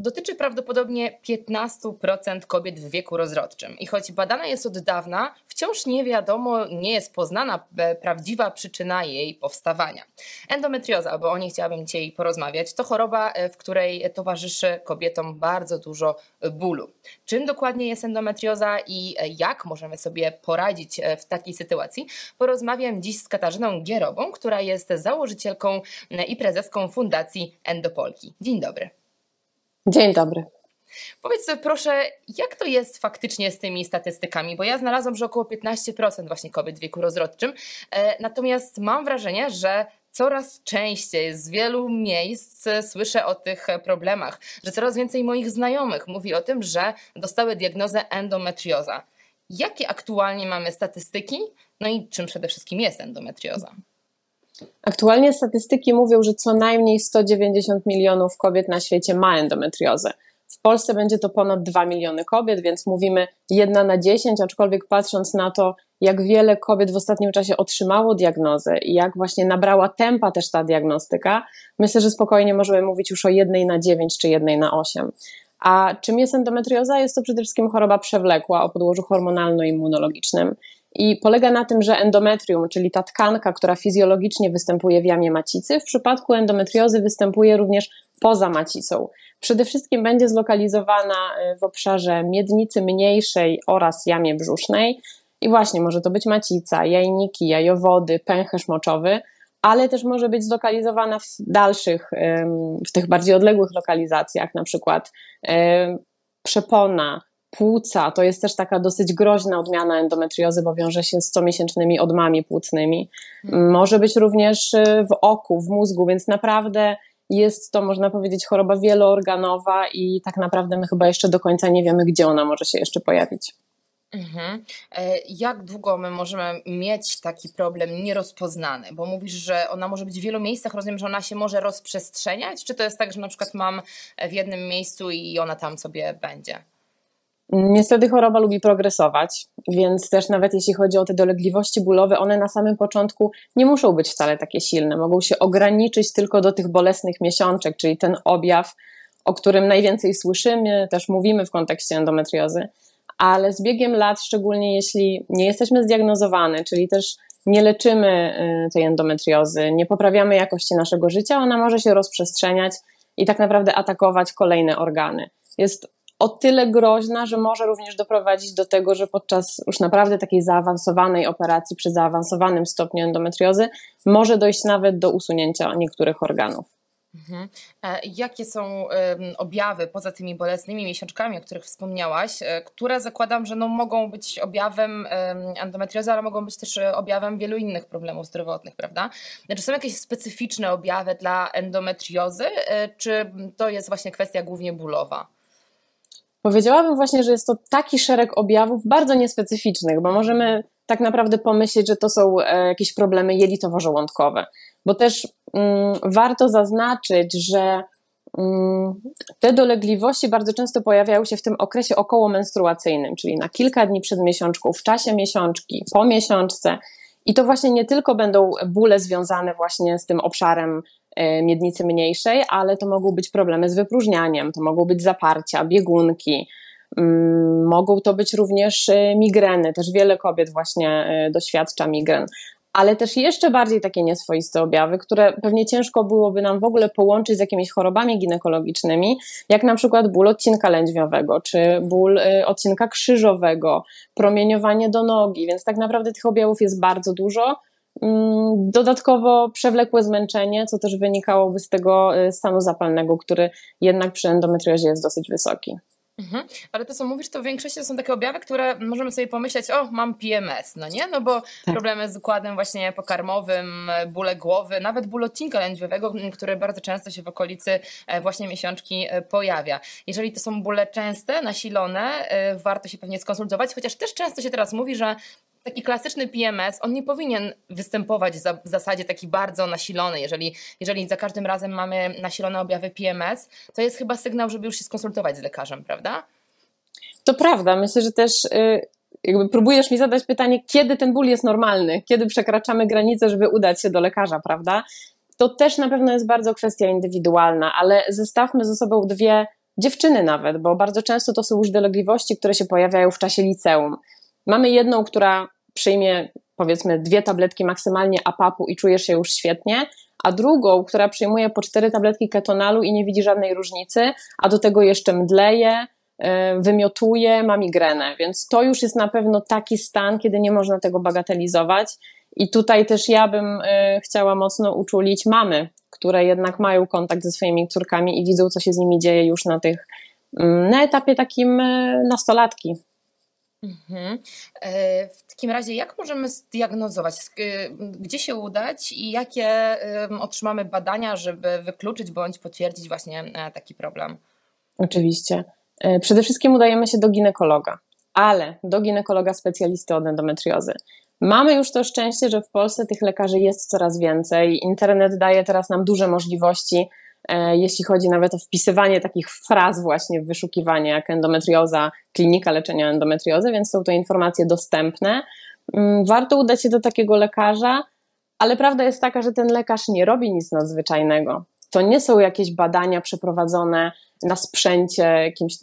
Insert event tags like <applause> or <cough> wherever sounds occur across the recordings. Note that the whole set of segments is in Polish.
dotyczy prawdopodobnie 15% kobiet w wieku rozrodczym. I choć badana jest od dawna, wciąż nie wiadomo, nie jest poznana e, prawdziwa przyczyna jej powstawania. Endometrioza, bo o niej chciałabym dzisiaj porozmawiać, to choroba, e, w której towarzyszy kobietom bardzo dużo bólu. Czym dokładnie jest endometrioza i e, jak możemy sobie poradzić w takiej sytuacji? Porozmawiam dziś z Katarzyną Gierową, która jest założycielką i prezeską Fundacji Endopolki. Dzień dobry. Dzień dobry. Powiedz sobie proszę, jak to jest faktycznie z tymi statystykami, bo ja znalazłam, że około 15% właśnie kobiet w wieku rozrodczym, e, natomiast mam wrażenie, że coraz częściej z wielu miejsc słyszę o tych problemach, że coraz więcej moich znajomych mówi o tym, że dostały diagnozę endometrioza. Jakie aktualnie mamy statystyki? No i czym przede wszystkim jest endometrioza? Aktualnie statystyki mówią, że co najmniej 190 milionów kobiet na świecie ma endometriozę. W Polsce będzie to ponad 2 miliony kobiet, więc mówimy jedna na 10, aczkolwiek patrząc na to, jak wiele kobiet w ostatnim czasie otrzymało diagnozę i jak właśnie nabrała tempa też ta diagnostyka, myślę, że spokojnie możemy mówić już o jednej na 9 czy jednej na 8. A czym jest endometrioza? Jest to przede wszystkim choroba przewlekła o podłożu hormonalno-immunologicznym. I polega na tym, że endometrium, czyli ta tkanka, która fizjologicznie występuje w jamie macicy, w przypadku endometriozy występuje również poza macicą. Przede wszystkim będzie zlokalizowana e, w obszarze miednicy mniejszej oraz jamie brzusznej. I właśnie może to być macica, jajniki, jajowody, pęcherz moczowy, ale też może być zlokalizowana w dalszych, w tych bardziej odległych lokalizacjach, na przykład przepona, płuca to jest też taka dosyć groźna odmiana endometriozy, bo wiąże się z comiesięcznymi odmami płucnymi. Hmm. Może być również y, w oku, w mózgu, więc naprawdę jest to, można powiedzieć, choroba wieloorganowa i tak naprawdę my chyba jeszcze do końca nie wiemy, gdzie ona może się jeszcze pojawić. Mhm. E, jak długo my możemy mieć taki problem nierozpoznany? Bo mówisz, że ona może być w wielu miejscach, rozumiem, że ona się może rozprzestrzeniać? Czy to jest tak, że na przykład mam w jednym miejscu i ona tam sobie będzie? Niestety choroba lubi progresować, więc też nawet jeśli chodzi o te dolegliwości bólowe, one na samym początku nie muszą być wcale takie silne. Mogą się ograniczyć tylko do tych bolesnych miesiączek, czyli ten objaw, o którym najwięcej słyszymy, też mówimy w kontekście endometriozy, ale z biegiem lat, szczególnie jeśli nie jesteśmy zdiagnozowane, czyli też nie leczymy y, tej endometriozy, nie poprawiamy jakości naszego życia, ona może się rozprzestrzeniać i tak naprawdę atakować kolejne organy. Jest o tyle groźna, że może również doprowadzić do tego, że podczas już naprawdę takiej zaawansowanej operacji przy zaawansowanym stopniu endometriozy może dojść nawet do usunięcia niektórych organów. Mhm. E, jakie są objawy poza tymi bolesnymi miesiączkami, o których wspomniałaś, e, które zakładam, że no mogą być objawem endometriozy, ale mogą być też e, objawem wielu innych problemów zdrowotnych, prawda? Czy są jakieś specyficzne objawy dla endometriozy, czy to jest właśnie kwestia głównie bólowa? Powiedziałabym właśnie, że jest to taki szereg objawów bardzo niespecyficznych, bo możemy tak naprawdę pomyśleć, że to są e, jakieś problemy jelitowo-żołądkowe, bo też mm, warto zaznaczyć, że mm, te dolegliwości bardzo często pojawiają się w tym okresie okołomenstruacyjnym, czyli na kilka dni przed miesiączką, w czasie miesiączki, po miesiączce. I to właśnie nie tylko będą bóle związane właśnie z tym obszarem miednicy mniejszej, ale to mogą być problemy z wypróżnianiem, to mogą być zaparcia, biegunki, mm, mogą to być również e, migreny, też wiele kobiet właśnie e, doświadcza migren, ale też jeszcze bardziej takie nieswoiste objawy, które pewnie ciężko byłoby nam w ogóle połączyć z jakimiś chorobami ginekologicznymi, jak na przykład ból odcinka lędźwiowego, czy ból odcinka krzyżowego, promieniowanie do nogi, więc tak naprawdę tych objawów jest bardzo dużo dodatkowo przewlekłe zmęczenie, co też wynikałoby z tego y, stanu zapalnego, który jednak przy endometriozie jest dosyć wysoki. Mhm. Ale to, co mówisz, to w większości to są takie objawy, które możemy sobie pomyśleć, o, mam PMS, no nie? No bo tak. problemy z układem właśnie pokarmowym, bóle głowy, nawet ból odcinka lędźwiowego, który bardzo często się w okolicy e, właśnie miesiączki e, pojawia. Jeżeli to są bóle częste, nasilone, e, warto się pewnie skonsultować, chociaż też często się teraz mówi, że taki klasyczny PMS, on nie powinien występować w zasadzie taki bardzo nasilony. Jeżeli, jeżeli za każdym razem mamy nasilone objawy PMS, to jest chyba sygnał, żeby już się skonsultować z lekarzem, prawda? To prawda. Myślę, że też y, jakby próbujesz mi zadać pytanie, kiedy ten ból jest normalny, kiedy przekraczamy granicę, żeby udać się do lekarza, prawda? To też na pewno jest bardzo kwestia indywidualna, ale zestawmy ze sobą dwie dziewczyny nawet, bo bardzo często to są już dolegliwości, które się pojawiają w czasie liceum. Mamy jedną, która przyjmie powiedzmy dwie tabletki maksymalnie apapu i czujesz się już świetnie, a drugą, która przyjmuje po cztery tabletki ketonalu i nie widzi żadnej różnicy, a do tego jeszcze mdleje, e, wymiotuje, ma migrenę. Więc to już jest na pewno taki stan, kiedy nie można tego bagatelizować. I tutaj też ja bym e, chciała mocno uczulić mamy, które jednak mają kontakt ze swoimi córkami i widzą, co się z nimi dzieje już na tych, mm, na etapie takim e, nastolatki. Mhm. E, w takim razie, jak możemy zdiagnozować, gdzie się udać i jakie otrzymamy badania, żeby wykluczyć bądź potwierdzić właśnie e, taki problem? Oczywiście. E, przede wszystkim udajemy się do ginekologa, ale do ginekologa specjalisty od endometriozy. Mamy już to szczęście, że w Polsce tych lekarzy jest coraz więcej. Internet daje teraz nam duże możliwości jeśli chodzi nawet o wpisywanie takich fraz właśnie w wyszukiwanie, jak endometrioza, klinika leczenia endometriozy, więc są to informacje dostępne. Mm, warto udać się do takiego lekarza, ale prawda jest taka, że ten lekarz nie robi nic nadzwyczajnego. To nie są jakieś badania przeprowadzone na sprzęcie jakimś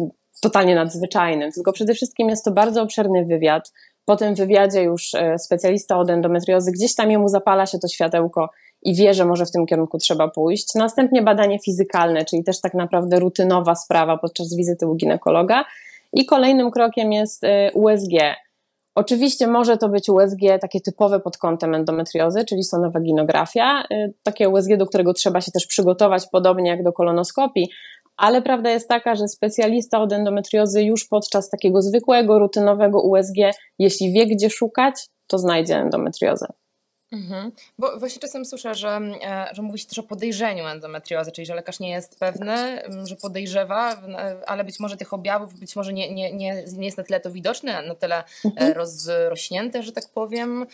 totalnie nadzwyczajnym, tylko przede wszystkim jest to bardzo obszerny wywiad. Po tym wywiadzie już e, specjalista od endometriozy gdzieś tam jemu zapala się to światełko i wie, że może w tym kierunku trzeba pójść. Następnie badanie fizykalne, czyli też tak naprawdę rutynowa sprawa podczas wizyty u ginekologa. I kolejnym krokiem jest y, USG. Oczywiście może to być USG takie typowe pod kątem endometriozy, czyli sonowaginografia, y, takie USG, do którego trzeba się też przygotować, podobnie jak do kolonoskopii, ale prawda jest taka, że specjalista od endometriozy już podczas takiego zwykłego, rutynowego USG, jeśli wie gdzie szukać, to znajdzie endometriozę. Mhm. Bo właśnie czasem słyszę, że, e, że mówi się też o podejrzeniu endometriozy, czyli że lekarz nie jest pewny, że podejrzewa, ale być może tych objawów być może nie, nie, nie, nie jest na tyle to widoczne, na tyle e, mhm. rozrośnięte, że tak powiem.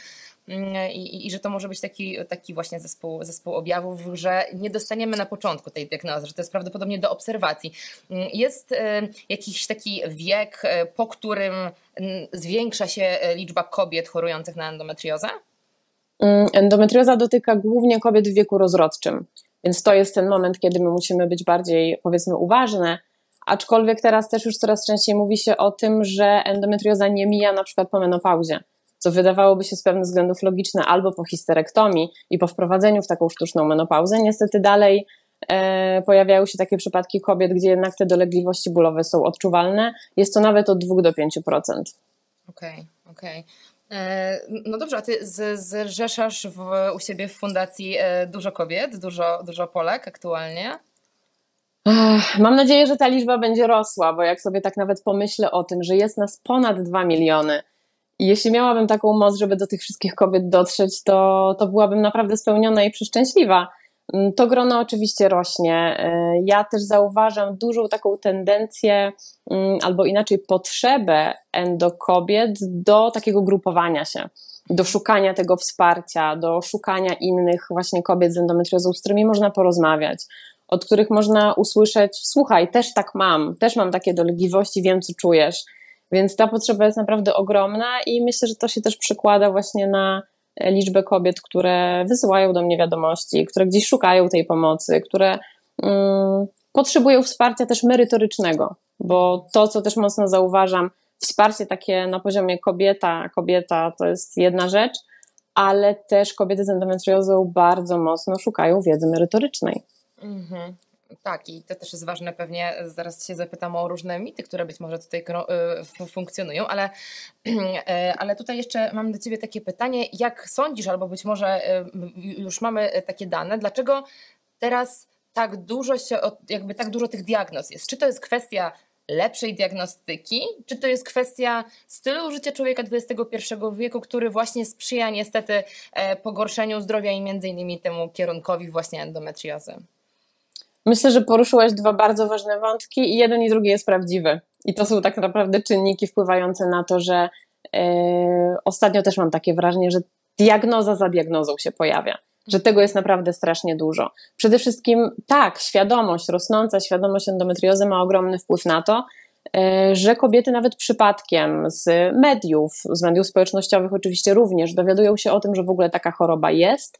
I, I, że to może być taki, taki właśnie zespół, zespół objawów, że nie dostaniemy na początku tej diagnozy, że to jest prawdopodobnie do obserwacji. Jest e, jakiś taki wiek, po którym zwiększa się liczba kobiet chorujących na endometriozę? Mm, endometrioza dotyka głównie kobiet w wieku rozrodczym, więc to jest ten moment, kiedy my musimy być bardziej, powiedzmy, uważne. Aczkolwiek teraz też już coraz częściej mówi się o tym, że endometrioza nie mija na przykład po menopauzie, co wydawałoby się z pewnych względów logiczne albo po histerektomii i po wprowadzeniu w taką sztuczną menopauzę. Niestety dalej e, pojawiają się takie przypadki kobiet, gdzie jednak te dolegliwości bólowe są odczuwalne. Jest to nawet od 2 do 5%. Okej, okay, okej. Okay. E, no dobrze, a ty zrzeszasz w, u siebie w fundacji e, dużo kobiet, dużo, dużo Polek aktualnie? Mam nadzieję, że ta liczba będzie rosła, bo jak sobie tak nawet pomyślę o tym, że jest nas ponad 2 miliony i jeśli miałabym taką moc, żeby do tych wszystkich kobiet dotrzeć, to, to byłabym naprawdę spełniona i przeszczęśliwa. Mm, to grono oczywiście rośnie. E, ja też zauważam dużą taką tendencję, mm, albo inaczej potrzebę endokobiet do takiego grupowania się, do szukania tego wsparcia, do szukania innych właśnie kobiet z endometriozą, z którymi można porozmawiać, od których można usłyszeć: Słuchaj, też tak mam, też mam takie dolegliwości, wiem, co czujesz. Więc ta potrzeba jest naprawdę ogromna i myślę, że to się też przekłada właśnie na liczbę kobiet, które wysyłają do mnie wiadomości, które gdzieś szukają tej pomocy, które mm, potrzebują wsparcia też merytorycznego, bo to, co też mocno zauważam, wsparcie takie na poziomie kobieta, kobieta to jest jedna rzecz, ale też kobiety z endometriozą bardzo mocno szukają wiedzy merytorycznej. Mhm. Tak, i to też jest ważne. Pewnie zaraz się zapytam o różne mity, które być może tutaj y, funkcjonują, ale, <clears throat> e, ale tutaj jeszcze mam do Ciebie takie pytanie. Jak sądzisz, albo być może y, już mamy takie dane, dlaczego teraz tak dużo się, jakby tak dużo tych diagnoz jest? Czy to jest kwestia lepszej diagnostyki, czy to jest kwestia stylu życia człowieka XXI wieku, który właśnie sprzyja niestety e, pogorszeniu zdrowia i między innymi temu kierunkowi właśnie endometriozy? Myślę, że poruszyłaś dwa bardzo ważne wątki i jeden i drugi jest prawdziwy. I to są tak naprawdę czynniki wpływające na to, że yy, ostatnio też mam takie wrażenie, że diagnoza za diagnozą się pojawia. Że tego jest naprawdę strasznie dużo. Przede wszystkim tak, świadomość, rosnąca świadomość endometriozy ma ogromny wpływ na to, yy, że kobiety nawet przypadkiem z mediów, z mediów społecznościowych oczywiście również dowiadują się o tym, że w ogóle taka choroba jest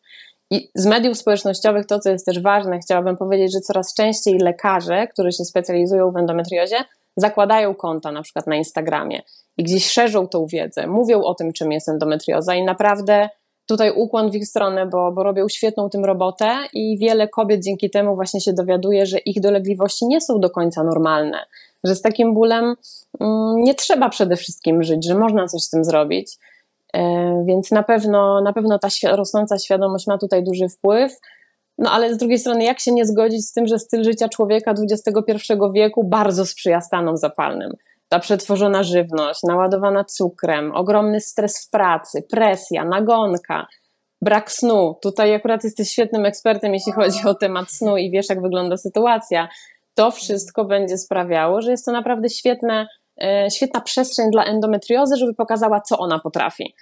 I z mediów społecznościowych to, co jest też ważne, chciałabym powiedzieć, że coraz częściej lekarze, którzy się specjalizują w endometriozie, zakładają konta na przykład na Instagramie i gdzieś szerzą tą wiedzę, mówią o tym, czym jest endometrioza i naprawdę tutaj ukłon w ich stronę, bo, bo robią świetną tym robotę i wiele kobiet dzięki temu właśnie się dowiaduje, że ich dolegliwości nie są do końca normalne, że z takim bólem mm, nie trzeba przede wszystkim żyć, że można coś z tym zrobić. E, więc na pewno, na pewno ta rosnąca świadomość ma tutaj duży wpływ. No ale z drugiej strony, jak się nie zgodzić z tym, że styl życia człowieka XXI wieku bardzo sprzyja stanom zapalnym? Ta przetworzona żywność, naładowana cukrem, ogromny stres w pracy, presja, nagonka, brak snu. Tutaj akurat jesteś świetnym ekspertem, jeśli chodzi o temat snu i wiesz, jak wygląda sytuacja. To wszystko będzie sprawiało, że jest to naprawdę świetne, świetna przestrzeń dla endometriozy, żeby pokazała, co ona potrafi.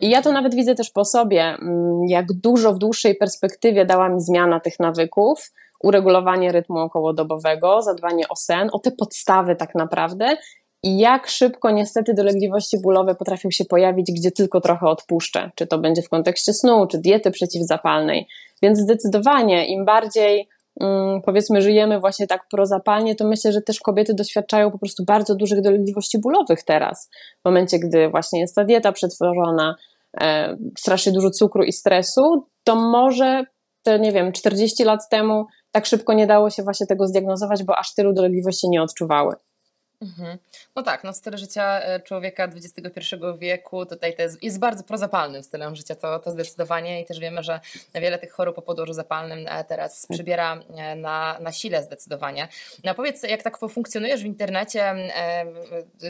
I ja to nawet widzę też po sobie, mm, jak dużo w dłuższej perspektywie dała mi zmiana tych nawyków, uregulowanie rytmu okołodobowego, zadbanie o sen, o te podstawy tak naprawdę i jak szybko niestety dolegliwości bólowe potrafią się pojawić, gdzie tylko trochę odpuszczę, czy to będzie w kontekście snu, czy diety przeciwzapalnej. Więc zdecydowanie im bardziej powiedzmy żyjemy właśnie tak prozapalnie, to myślę, że też kobiety doświadczają po prostu bardzo dużych dolegliwości bólowych teraz. W momencie, gdy właśnie jest ta dieta przetworzona, e, strasznie dużo cukru i stresu, to może te, nie wiem, 40 lat temu tak szybko nie dało się właśnie tego zdiagnozować, bo aż tylu dolegliwości nie odczuwały. Mhm. No tak, no styl życia e, człowieka XXI wieku tutaj to jest, jest bardzo prozapalnym stylem życia, to, to zdecydowanie i też wiemy, że wiele tych chorób o podłożu zapalnym e, teraz tak. przybiera e, na, na sile zdecydowanie. No powiedz, jak tak funkcjonujesz w internecie,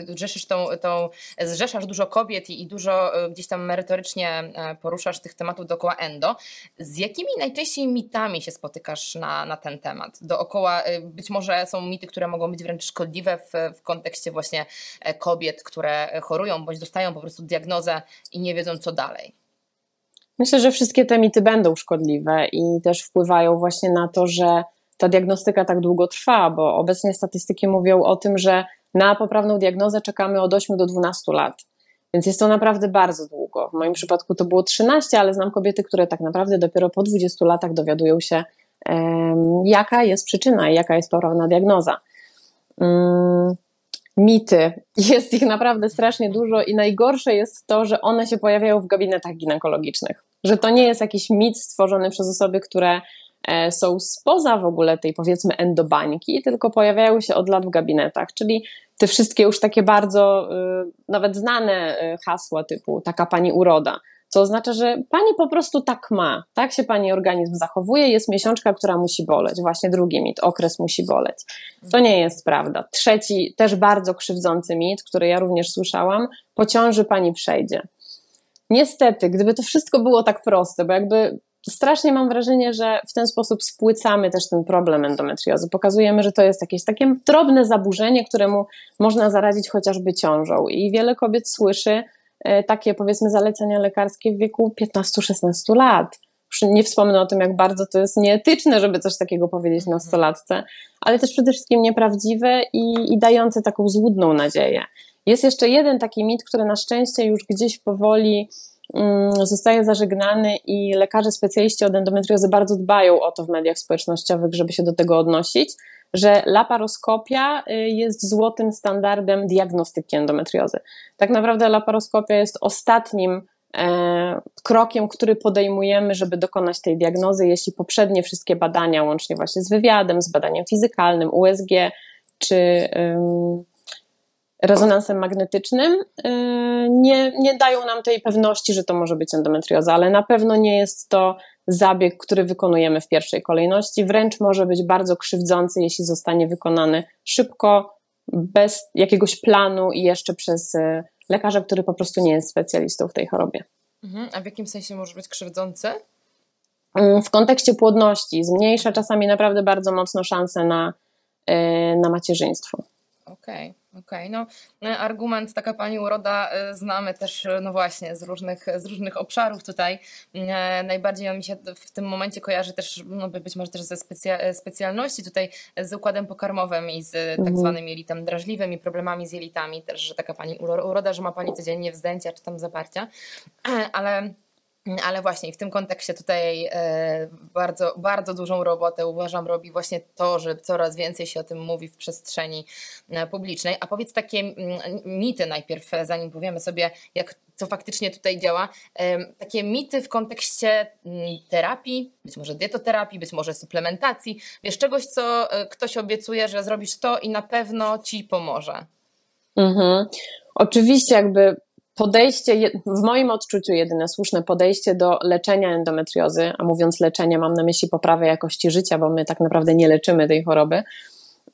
zrzeszysz tą, tą, zrzeszasz dużo kobiet i, i dużo gdzieś tam merytorycznie poruszasz tych tematów dookoła endo. Z jakimi najczęściej mitami się spotykasz na, na ten temat? Dookoła, być może są mity, które mogą być wręcz szkodliwe w, w w kontekście właśnie e, kobiet, które chorują bądź dostają po prostu diagnozę i nie wiedzą co dalej? Myślę, że wszystkie te mity będą szkodliwe i też wpływają właśnie na to, że ta diagnostyka tak długo trwa, bo obecnie statystyki mówią o tym, że na poprawną diagnozę czekamy od 8 do 12 lat. Więc jest to naprawdę bardzo długo. W moim przypadku to było 13, ale znam kobiety, które tak naprawdę dopiero po 20 latach dowiadują się, jaka jest przyczyna i jaka jest poprawna diagnoza. Mity. Jest ich naprawdę strasznie dużo i najgorsze jest to, że one się pojawiają w gabinetach ginekologicznych. Że to nie jest jakiś mit stworzony przez osoby, które e, są spoza w ogóle tej powiedzmy endobańki, tylko pojawiają się od lat w gabinetach, czyli te wszystkie już takie bardzo y, nawet znane y, hasła typu taka pani uroda, co oznacza, że pani po prostu tak ma, tak się pani organizm zachowuje, jest miesiączka, która musi boleć, właśnie drugi mit, okres musi boleć. To nie jest prawda. Trzeci, też bardzo krzywdzący mit, który ja również słyszałam, po ciąży pani przejdzie. Niestety, gdyby to wszystko było tak proste, bo jakby strasznie mam wrażenie, że w ten sposób spłycamy też ten problem endometriozy. Pokazujemy, że to jest jakieś takie drobne zaburzenie, któremu można zaradzić chociażby ciążą. I wiele kobiet słyszy, takie powiedzmy zalecenia lekarskie w wieku 15-16 lat. Już nie wspomnę o tym, jak bardzo to jest nieetyczne, żeby coś takiego powiedzieć mhm. nastolatce, ale też przede wszystkim nieprawdziwe i, i dające taką złudną nadzieję. Jest jeszcze jeden taki mit, który na szczęście już gdzieś powoli mm, zostaje zażegnany i lekarze specjaliści od endometriozy bardzo dbają o to w mediach społecznościowych, żeby się do tego odnosić że laparoskopia y, jest złotym standardem diagnostyki endometriozy. Tak naprawdę laparoskopia jest ostatnim e, krokiem, który podejmujemy, żeby dokonać tej diagnozy, jeśli poprzednie wszystkie badania, łącznie właśnie z wywiadem, z badaniem fizykalnym, USG czy rezonansem magnetycznym, y, nie, nie dają nam tej pewności, że to może być endometrioza, ale na pewno nie jest to zabieg, który wykonujemy w pierwszej kolejności, wręcz może być bardzo krzywdzący, jeśli zostanie wykonany szybko, bez jakiegoś planu i jeszcze przez y, lekarza, który po prostu nie jest specjalistą w tej chorobie. Mhm. A w jakim sensie może być krzywdzący? Mm, w kontekście płodności zmniejsza czasami naprawdę bardzo mocno szanse na, y, na macierzyństwo. Okej. Okay. Okej, okay, no e, argument taka pani uroda e, znamy też, e, no właśnie, z różnych, z różnych obszarów tutaj. Najbardziej on mi się w tym momencie kojarzy też, no być może też ze specja, specjalności tutaj z układem pokarmowym i z tak mhm. zwanym jelitem drażliwym i problemami z jelitami też, że taka pani uroda, że ma pani codziennie wzdęcia czy tam zaparcia, <clears throat> ale Ale właśnie w tym kontekście tutaj e, bardzo, bardzo dużą robotę uważam robi właśnie to, że coraz więcej się o tym mówi w przestrzeni e, publicznej. A powiedz takie mm, mity najpierw, zanim powiemy sobie, jak to faktycznie tutaj działa. Takie mity w kontekście mm, terapii, być może dietoterapii, być może suplementacji. Wiesz, czegoś, co e, ktoś obiecuje, że zrobisz to i na pewno ci pomoże. Mhm. Oczywiście, jakby podejście, w moim odczuciu jedyne słuszne podejście do leczenia endometriozy, a mówiąc leczenie mam na myśli poprawę jakości życia, bo my tak naprawdę nie leczymy tej choroby,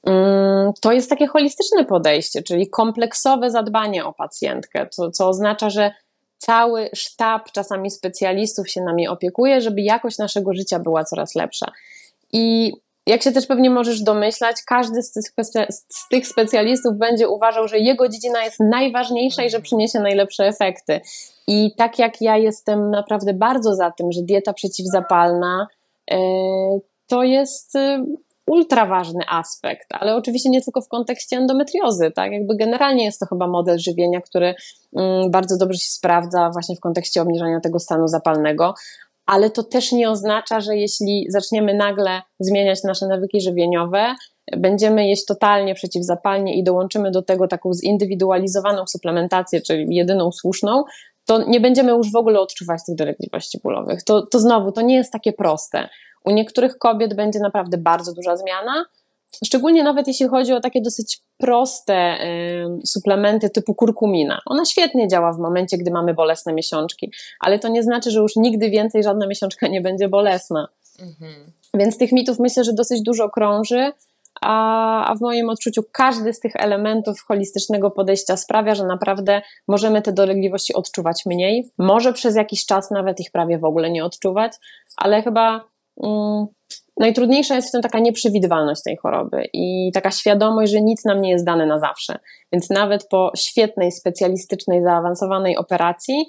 mm, to jest takie holistyczne podejście, czyli kompleksowe zadbanie o pacjentkę, co, co oznacza, że cały sztab czasami specjalistów się nami opiekuje, żeby jakość naszego życia była coraz lepsza. I jak się też pewnie możesz domyślać, każdy z tych, z tych, specjalistów będzie uważał, że jego dziedzina jest najważniejsza i że przyniesie najlepsze efekty. I tak jak ja jestem naprawdę bardzo za tym, że dieta przeciwzapalna yy, to jest yy, ultra ważny aspekt, ale oczywiście nie tylko w kontekście endometriozy, tak? Jakby generalnie jest to chyba model żywienia, który yy, bardzo dobrze się sprawdza właśnie w kontekście obniżania tego stanu zapalnego, ale to też nie oznacza, że jeśli zaczniemy nagle zmieniać nasze nawyki żywieniowe, będziemy jeść totalnie przeciwzapalnie i dołączymy do tego taką zindywidualizowaną suplementację, czyli jedyną słuszną, to nie będziemy już w ogóle odczuwać tych dolegliwości bólowych. To, to znowu, to nie jest takie proste. U niektórych kobiet będzie naprawdę bardzo duża zmiana, Szczególnie nawet jeśli chodzi o takie dosyć proste suplementy typu kurkumina. Ona świetnie działa w momencie, gdy mamy bolesne miesiączki, ale to nie znaczy, że już nigdy więcej żadna miesiączka nie będzie bolesna. Mhm. Więc tych mitów myślę, że dosyć dużo krąży, a, a w moim odczuciu każdy z tych elementów holistycznego podejścia sprawia, że naprawdę możemy te dolegliwości odczuwać mniej. Może przez jakiś czas nawet ich prawie w ogóle nie odczuwać, ale chyba. Mm, najtrudniejsza jest w tym taka nieprzewidywalność tej choroby i taka świadomość, że nic nam nie jest dane na zawsze. Więc nawet po świetnej, specjalistycznej, zaawansowanej operacji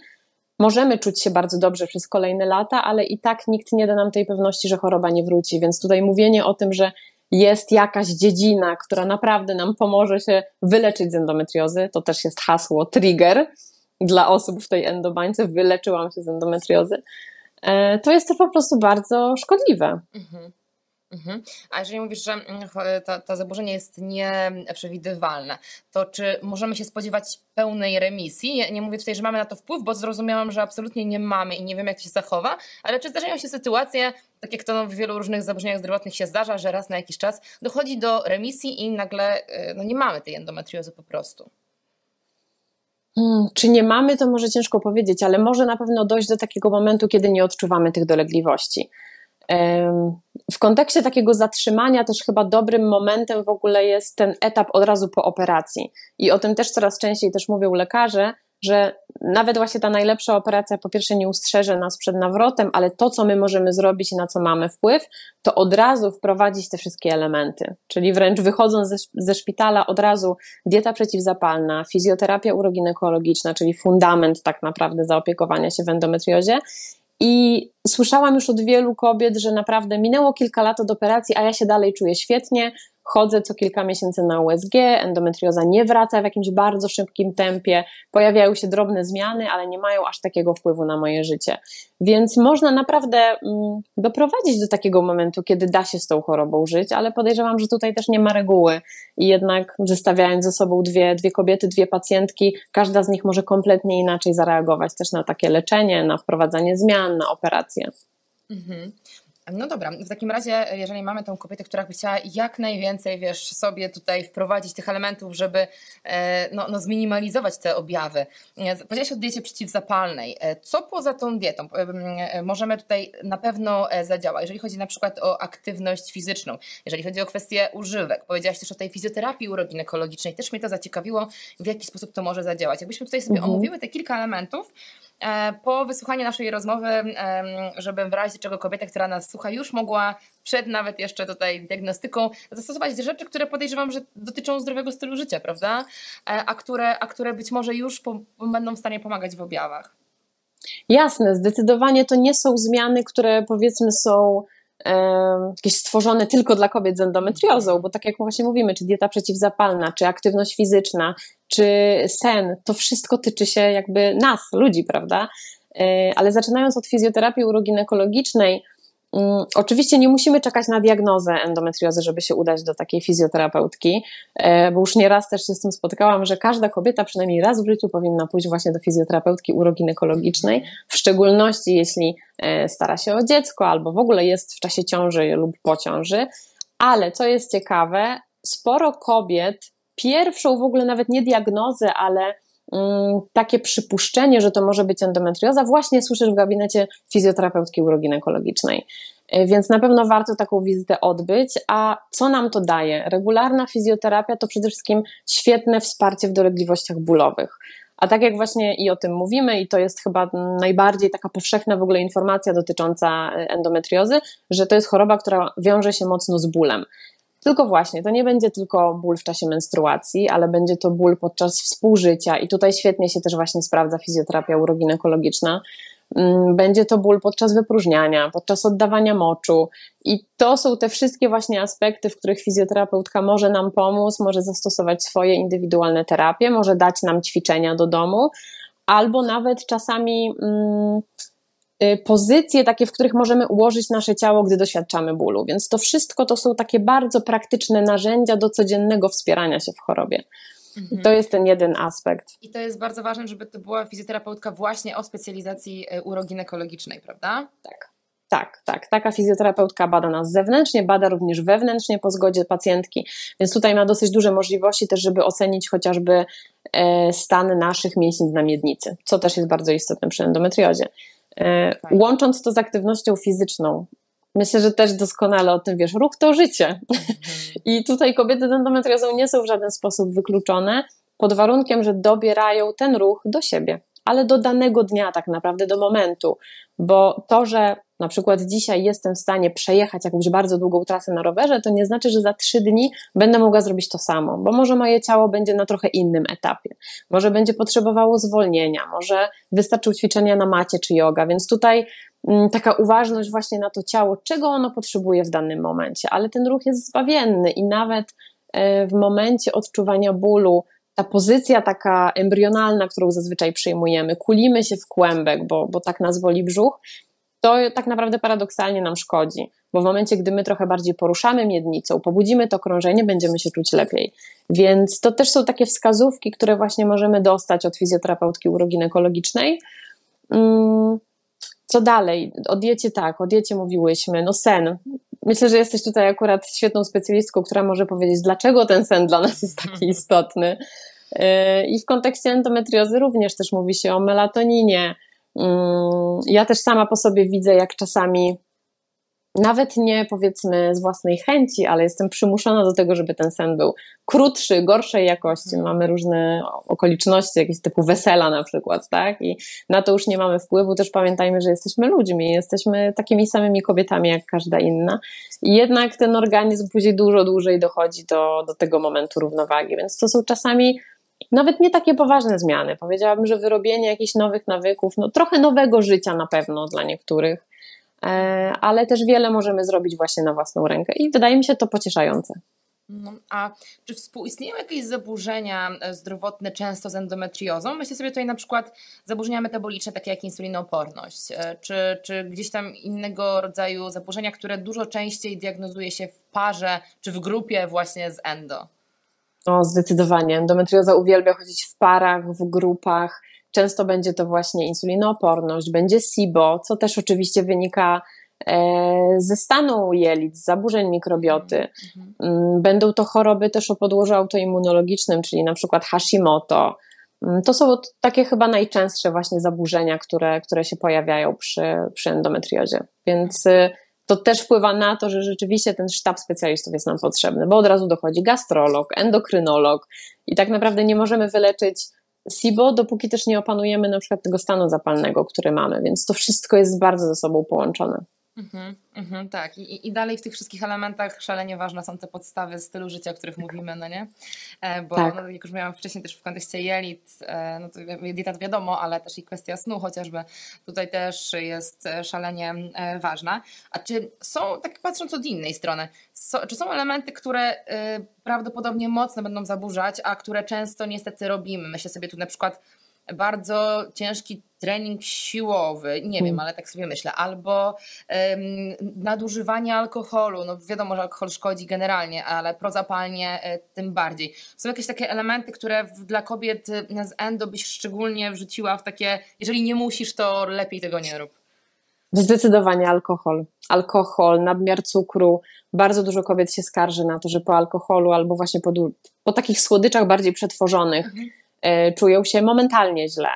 możemy czuć się bardzo dobrze przez kolejne lata, ale i tak nikt nie da nam tej pewności, że choroba nie wróci. Więc tutaj mówienie o tym, że jest jakaś dziedzina, która naprawdę nam pomoże się wyleczyć z endometriozy, to też jest hasło trigger dla osób w tej endobańce. Wyleczyłam się z endometriozy. E, to jest to po prostu bardzo szkodliwe. Mhm. Mhm. A jeżeli mówisz, że mm, to, to zaburzenie jest nieprzewidywalne, to czy możemy się spodziewać pełnej remisji? Nie mówię tutaj, że mamy na to wpływ, bo zrozumiałam, że absolutnie nie mamy i nie wiem, jak to się zachowa, ale czy zdarzają się sytuacje, tak jak to w wielu różnych zaburzeniach zdrowotnych się zdarza, że raz na jakiś czas dochodzi do remisji i nagle y, no, nie mamy tej endometriozy po prostu? Hmm, czy nie mamy, to może ciężko powiedzieć, ale może na pewno dojść do takiego momentu, kiedy nie odczuwamy tych dolegliwości. W kontekście takiego zatrzymania też chyba dobrym momentem w ogóle jest ten etap od razu po operacji. I o tym też coraz częściej też mówią lekarze, że nawet właśnie ta najlepsza operacja po pierwsze nie ustrzeże nas przed nawrotem, ale to, co my możemy zrobić i na co mamy wpływ, to od razu wprowadzić te wszystkie elementy. Czyli wręcz wychodząc ze, szpitala, od razu dieta przeciwzapalna, fizjoterapia uroginekologiczna, czyli fundament tak naprawdę zaopiekowania się w endometriozie i słyszałam już od wielu kobiet, że naprawdę minęło kilka lat od operacji, a ja się dalej czuję świetnie, chodzę co kilka miesięcy na USG, endometrioza nie wraca w jakimś bardzo szybkim tempie, pojawiają się drobne zmiany, ale nie mają aż takiego wpływu na moje życie. Więc można naprawdę mm, doprowadzić do takiego momentu, kiedy da się z tą chorobą żyć, ale podejrzewam, że tutaj też nie ma reguły i jednak zestawiając ze sobą dwie, dwie kobiety, dwie pacjentki, każda z nich może kompletnie inaczej zareagować też na takie leczenie, na wprowadzanie zmian, na operacje. Mhm. No dobra, w takim razie, jeżeli mamy tą kobietę, która by chciała jak najwięcej, wiesz, sobie tutaj wprowadzić tych elementów, żeby e, no, no zminimalizować te objawy. E, powiedziałaś o diecie przeciwzapalnej. E, co poza tą dietą możemy tutaj na pewno zadziałać, jeżeli chodzi na przykład o aktywność fizyczną, jeżeli chodzi o kwestię używek. Powiedziałaś też o tej fizjoterapii uroginekologicznej. Też mnie to zaciekawiło, w jaki sposób to może zadziałać. Jakbyśmy tutaj sobie mhm. omówiły te kilka elementów, E, po wysłuchaniu naszej rozmowy, żeby w razie czego kobieta, która nas słucha, już mogła przed nawet jeszcze tutaj diagnostyką zastosować rzeczy, które podejrzewam, że dotyczą zdrowego stylu życia, prawda? E, a które, a które być może już będą w stanie pomagać w objawach. Jasne, zdecydowanie to nie są zmiany, które powiedzmy są jakieś stworzone tylko dla kobiet z endometriozą, bo tak jak właśnie mówimy, czy dieta przeciwzapalna, czy aktywność fizyczna, czy sen, to wszystko tyczy się jakby nas, ludzi, prawda? ale zaczynając od fizjoterapii uroginekologicznej, oczywiście nie musimy czekać na diagnozę endometriozy, żeby się udać do takiej fizjoterapeutki, e, bo już nieraz też się z tym spotkałam, że każda kobieta przynajmniej raz w życiu powinna pójść właśnie do fizjoterapeutki uroginekologicznej, w szczególności jeśli e, stara się o dziecko albo w ogóle jest w czasie ciąży lub po ciąży. Ale co jest ciekawe, sporo kobiet pierwszą w ogóle nawet nie diagnozę, ale Mm, takie przypuszczenie, że to może być endometrioza, właśnie słyszysz w gabinecie fizjoterapeutki uroginekologicznej. E, więc na pewno warto taką wizytę odbyć. A co nam to daje? Regularna fizjoterapia to przede wszystkim świetne wsparcie w dolegliwościach bólowych. A tak jak właśnie i o tym mówimy, i to jest chyba najbardziej taka powszechna w ogóle informacja dotycząca e, endometriozy, że to jest choroba, która wiąże się mocno z bólem. Tylko właśnie, to nie będzie tylko ból w czasie menstruacji, ale będzie to ból podczas współżycia i tutaj świetnie się też właśnie sprawdza fizjoterapia uroginekologiczna. Mm, będzie to ból podczas wypróżniania, podczas oddawania moczu i to są te wszystkie właśnie aspekty, w których fizjoterapeutka może nam pomóc, może zastosować swoje indywidualne terapie, może dać nam ćwiczenia do domu, albo nawet czasami mm, pozycje takie, w których możemy ułożyć nasze ciało, gdy doświadczamy bólu. Więc to wszystko to są takie bardzo praktyczne narzędzia do codziennego wspierania się w chorobie. Mhm. To jest ten jeden aspekt. I to jest bardzo ważne, żeby to była fizjoterapeutka właśnie o specjalizacji y, uroginekologicznej, prawda? Tak. Tak, tak. Taka fizjoterapeutka bada nas zewnętrznie, bada również wewnętrznie po zgodzie pacjentki, więc tutaj ma dosyć duże możliwości też, żeby ocenić chociażby e, stan naszych mięśni na miednicy, co też jest bardzo istotne przy endometriozie. E, tak. Łącząc to z aktywnością fizyczną, myślę, że też doskonale o tym wiesz, ruch to życie. Mhm. I tutaj kobiety z endometriozą nie są w żaden sposób wykluczone, pod warunkiem, że dobierają ten ruch do siebie, ale do danego dnia, tak naprawdę do momentu, bo to, że na przykład dzisiaj jestem w stanie przejechać jakąś bardzo długą trasę na rowerze, to nie znaczy, że za trzy dni będę mogła zrobić to samo, bo może moje ciało będzie na trochę innym etapie, może będzie potrzebowało zwolnienia, może wystarczą ćwiczenia na macie czy yoga, więc tutaj mm, taka uważność właśnie na to ciało, czego ono potrzebuje w danym momencie, ale ten ruch jest zbawienny i nawet e, w momencie odczuwania bólu, ta pozycja taka embrionalna, którą zazwyczaj przyjmujemy, kulimy się w kłębek, bo, bo tak nas boli brzuch, to tak naprawdę paradoksalnie nam szkodzi, bo w momencie, gdy my trochę bardziej poruszamy miednicą, pobudzimy to krążenie, będziemy się czuć lepiej. Więc to też są takie wskazówki, które właśnie możemy dostać od fizjoterapeutki uroginekologicznej. Mm, co dalej? O diecie tak, o diecie mówiłyśmy, no sen. Myślę, że jesteś tutaj akurat świetną specjalistką, która może powiedzieć, dlaczego ten sen dla nas jest taki istotny. Yy, I w kontekście endometriozy również też mówi się o melatoninie, ja też sama po sobie widzę, jak czasami nawet nie powiedzmy z własnej chęci, ale jestem przymuszona do tego, żeby ten sen był krótszy, gorszej jakości. Mhm. Mamy różne okoliczności, jakieś typu wesela na przykład, tak? I na to już nie mamy wpływu. Też pamiętajmy, że jesteśmy ludźmi, jesteśmy takimi samymi kobietami jak każda inna. I jednak ten organizm później dużo dłużej dochodzi do, do tego momentu równowagi. Więc to są czasami nawet nie takie poważne zmiany. Powiedziałabym, że wyrobienie jakichś nowych nawyków, no trochę nowego życia na pewno dla niektórych, e, ale też wiele możemy zrobić właśnie na własną rękę i wydaje mi się to pocieszające. No, a czy współistnieją jakieś zaburzenia e, zdrowotne często z endometriozą? Myślę sobie tutaj na przykład zaburzenia metaboliczne, takie jak insulinooporność, e, czy, czy gdzieś tam innego rodzaju zaburzenia, które dużo częściej diagnozuje się w parze czy w grupie właśnie z endo? No, zdecydowanie. Endometrioza uwielbia chodzić w parach, w grupach. Często będzie to właśnie insulinooporność, będzie SIBO, co też oczywiście wynika e, ze stanu jelit, z zaburzeń mikrobioty. Mhm. Mm, będą to choroby też o podłożu autoimmunologicznym, czyli na przykład Hashimoto. Mm, to są takie chyba najczęstsze właśnie zaburzenia, które, które się pojawiają przy, przy endometriozie. Więc y, to też wpływa na to, że rzeczywiście ten sztab specjalistów jest nam potrzebny, bo od razu dochodzi gastrolog, endokrynolog i tak naprawdę nie możemy wyleczyć SIBO, dopóki też nie opanujemy na przykład tego stanu zapalnego, który mamy, więc to wszystko jest bardzo ze sobą połączone. Mhm, mhm, tak, I, I, dalej w tych wszystkich elementach szalenie ważne są te podstawy stylu życia, o których mówimy, no nie? E, bo tak. no, jak już miałam wcześniej też w kontekście jelit, e, no to dieta to wiadomo, ale też i kwestia snu chociażby tutaj też jest e, szalenie ważna. A czy są, tak patrząc od innej strony, so, czy są elementy, które prawdopodobnie mocno będą zaburzać, a które często niestety robimy? Myślę sobie tu na przykład bardzo ciężki trening siłowy, nie wiem, hmm. ale tak sobie myślę, albo um, nadużywanie alkoholu, no wiadomo, że alkohol szkodzi generalnie, ale prozapalnie e, tym bardziej. Są jakieś takie elementy, które w, dla kobiet e, z endo byś szczególnie wrzuciła w takie, jeżeli nie musisz, to lepiej tego nie rób. Zdecydowanie alkohol. Alkohol, nadmiar cukru. Bardzo dużo kobiet się skarży na to, że po alkoholu albo właśnie po, po takich słodyczach bardziej przetworzonych mhm. E, czują się momentalnie źle.